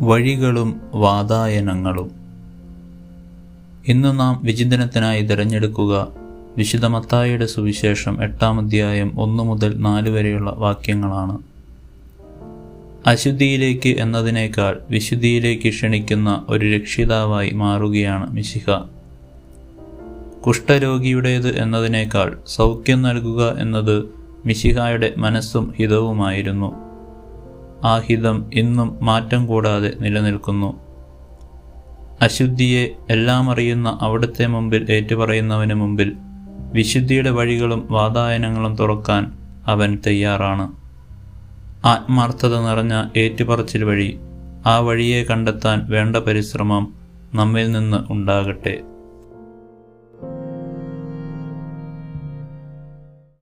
വഴികളും വാതായനങ്ങളും. ഇന്ന് നാം വിചിന്തനത്തിനായി തിരഞ്ഞെടുക്കുക വിശുദ്ധ മത്തായിയുടെ സുവിശേഷം എട്ടാം അധ്യായം ഒന്ന് മുതൽ നാല് വരെയുള്ള വാക്യങ്ങളാണ്. അശുദ്ധിയിലേക്ക് എന്നതിനേക്കാൾ വിശുദ്ധിയിലേക്ക് ക്ഷണിക്കുന്ന ഒരു രക്ഷിതാവായി മാറുകയാണ് മിശിഹ. കുഷ്ഠരോഗിയുടേത് എന്നതിനേക്കാൾ സൗഖ്യം നൽകുക എന്നത് മിശിഹായുടെ മനസ്സും ഹിതവുമായിരുന്നു. ആ ഹിതം ഇന്നും മാറ്റം കൂടാതെ നിലനിൽക്കുന്നു. അശുദ്ധിയെ എല്ലാം അറിയുന്ന അവിടുത്തെ മുമ്പിൽ ഏറ്റുപറയുന്നവന് മുമ്പിൽ വിശുദ്ധിയുടെ വഴികളും വാതായനങ്ങളും തുറക്കാൻ അവൻ തയ്യാറാണ്. ആത്മാർത്ഥത നിറഞ്ഞ ഏറ്റുപറച്ചിൽ വഴി ആ വഴിയെ കണ്ടെത്താൻ വേണ്ട പരിശ്രമം നമ്മിൽ നിന്ന് ഉണ്ടാകട്ടെ.